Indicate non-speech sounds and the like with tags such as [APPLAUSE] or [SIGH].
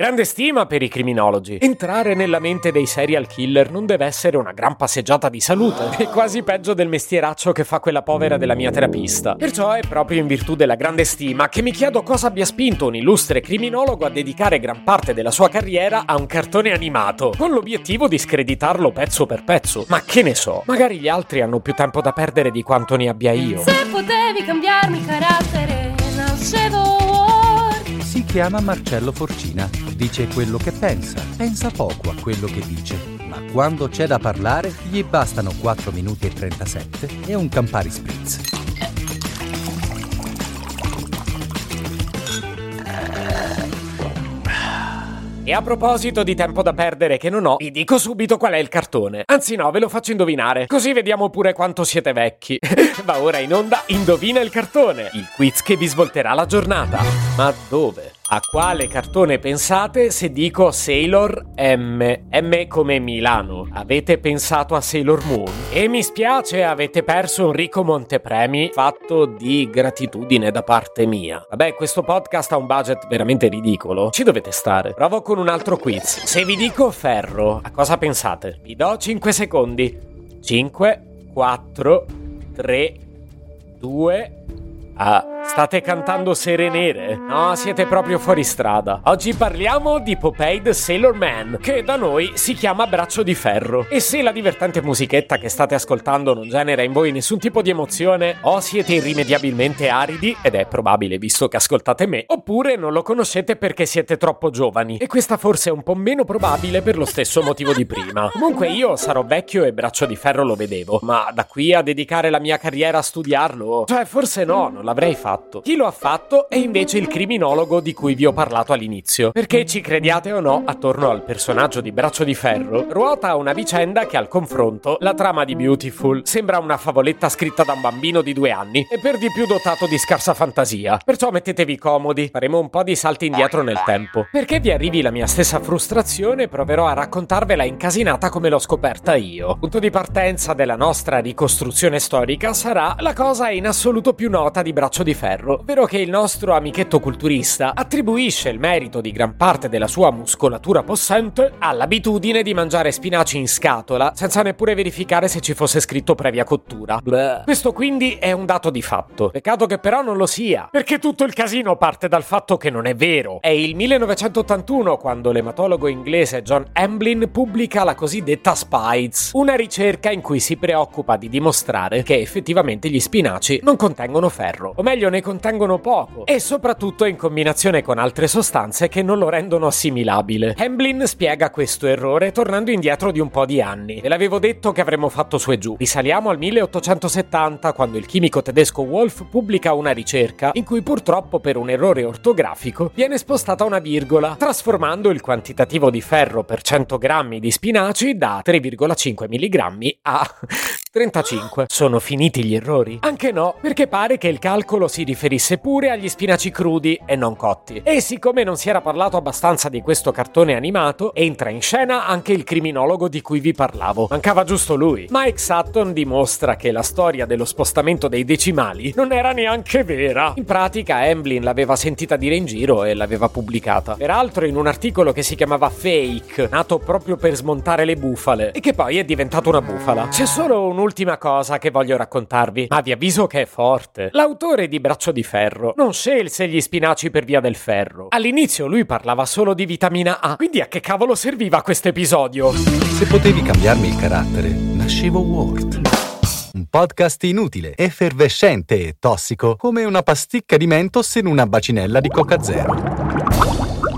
Grande stima per i criminologi. Entrare nella mente dei serial killer non deve essere una gran passeggiata di salute. È quasi peggio del mestieraccio che fa quella povera della mia terapista. Perciò è proprio in virtù della grande stima che mi chiedo cosa abbia spinto un illustre criminologo a dedicare gran parte della sua carriera a un cartone animato, con l'obiettivo di screditarlo pezzo per pezzo. Ma che ne so, magari gli altri hanno più tempo da perdere di quanto ne abbia io. Se potevi cambiarmi carattere, chiama Marcello Forcina. Dice quello che pensa. Pensa poco a quello che dice. Ma quando c'è da parlare, gli bastano 4 minuti e 37 e un Campari Spritz. E a proposito di tempo da perdere che non ho, vi dico subito qual è il cartone. Anzi no, ve lo faccio indovinare, così vediamo pure quanto siete vecchi. [LAUGHS] Va ora in onda Indovina il cartone, il quiz che vi svolterà la giornata. Ma dove? A quale cartone pensate se dico Sailor M? M come Milano. Avete pensato a Sailor Moon? E mi spiace, avete perso un ricco montepremi fatto di gratitudine da parte mia. Vabbè, questo podcast ha un budget veramente ridicolo. Ci dovete stare. Provo con un altro quiz. Se vi dico ferro, a cosa pensate? Vi do 5 secondi. 5, 4, 3, 2, Ah, state cantando Sere Nere? No, siete proprio fuori strada. Oggi parliamo di Popeye the Sailor Man, che da noi si chiama Braccio di Ferro. E se la divertente musichetta che state ascoltando non genera in voi nessun tipo di emozione, o siete irrimediabilmente aridi, ed è probabile visto che ascoltate me, oppure non lo conoscete perché siete troppo giovani. E questa forse è un po' meno probabile per lo stesso motivo di prima. Comunque io sarò vecchio e Braccio di Ferro lo vedevo, ma da qui a dedicare la mia carriera a studiarlo, cioè forse no, non l'avrei fatto. Chi lo ha fatto è invece il criminologo di cui vi ho parlato all'inizio. Perché ci crediate o no, attorno al personaggio di Braccio di Ferro ruota una vicenda che al confronto, la trama di Beautiful, sembra una favoletta scritta da un bambino di due anni e per di più dotato di scarsa fantasia. Perciò mettetevi comodi, faremo un po' di salti indietro nel tempo. Perché vi arrivi la mia stessa frustrazione, proverò a raccontarvela incasinata come l'ho scoperta io. Punto di partenza della nostra ricostruzione storica sarà la cosa in assoluto più nota di Braccio di Ferro, ovvero che il nostro amichetto culturista attribuisce il merito di gran parte della sua muscolatura possente all'abitudine di mangiare spinaci in scatola senza neppure verificare se ci fosse scritto previa cottura. Bleh. Questo quindi è un dato di fatto. Peccato che però non lo sia, perché tutto il casino parte dal fatto che non è vero. È il 1981 quando l'ematologo inglese John Emblin pubblica la cosiddetta Spides, una ricerca in cui si preoccupa di dimostrare che effettivamente gli spinaci non contengono ferro, o meglio ne contengono poco, e soprattutto in combinazione con altre sostanze che non lo rendono assimilabile. Hamblin spiega questo errore tornando indietro di un po' di anni. Ve l'avevo detto che avremmo fatto su e giù. Risaliamo al 1870 quando il chimico tedesco Wolf pubblica una ricerca in cui purtroppo per un errore ortografico viene spostata una virgola, trasformando il quantitativo di ferro per 100 grammi di spinaci da 3,5 mg a 35. Sono finiti gli errori? Anche no, perché pare che il calcolo si riferisse pure agli spinaci crudi e non cotti. E siccome non si era parlato abbastanza di questo cartone animato, entra in scena anche il criminologo di cui vi parlavo. Mancava giusto lui. Mike Sutton dimostra che la storia dello spostamento dei decimali non era neanche vera. In pratica, Emblin l'aveva sentita dire in giro e l'aveva pubblicata. Peraltro in un articolo che si chiamava Fake, nato proprio per smontare le bufale, e che poi è diventato una bufala. C'è solo un'ultima cosa che voglio raccontarvi, ma vi avviso che è forte. L'autore di Braccio di Ferro non scelse gli spinaci per via del ferro. All'inizio lui parlava solo di vitamina A, quindi a che cavolo serviva questo episodio? Se potevi cambiarmi il carattere, nascevo Ward. Un podcast inutile, effervescente e tossico, come una pasticca di mentos in una bacinella di Coca Zero.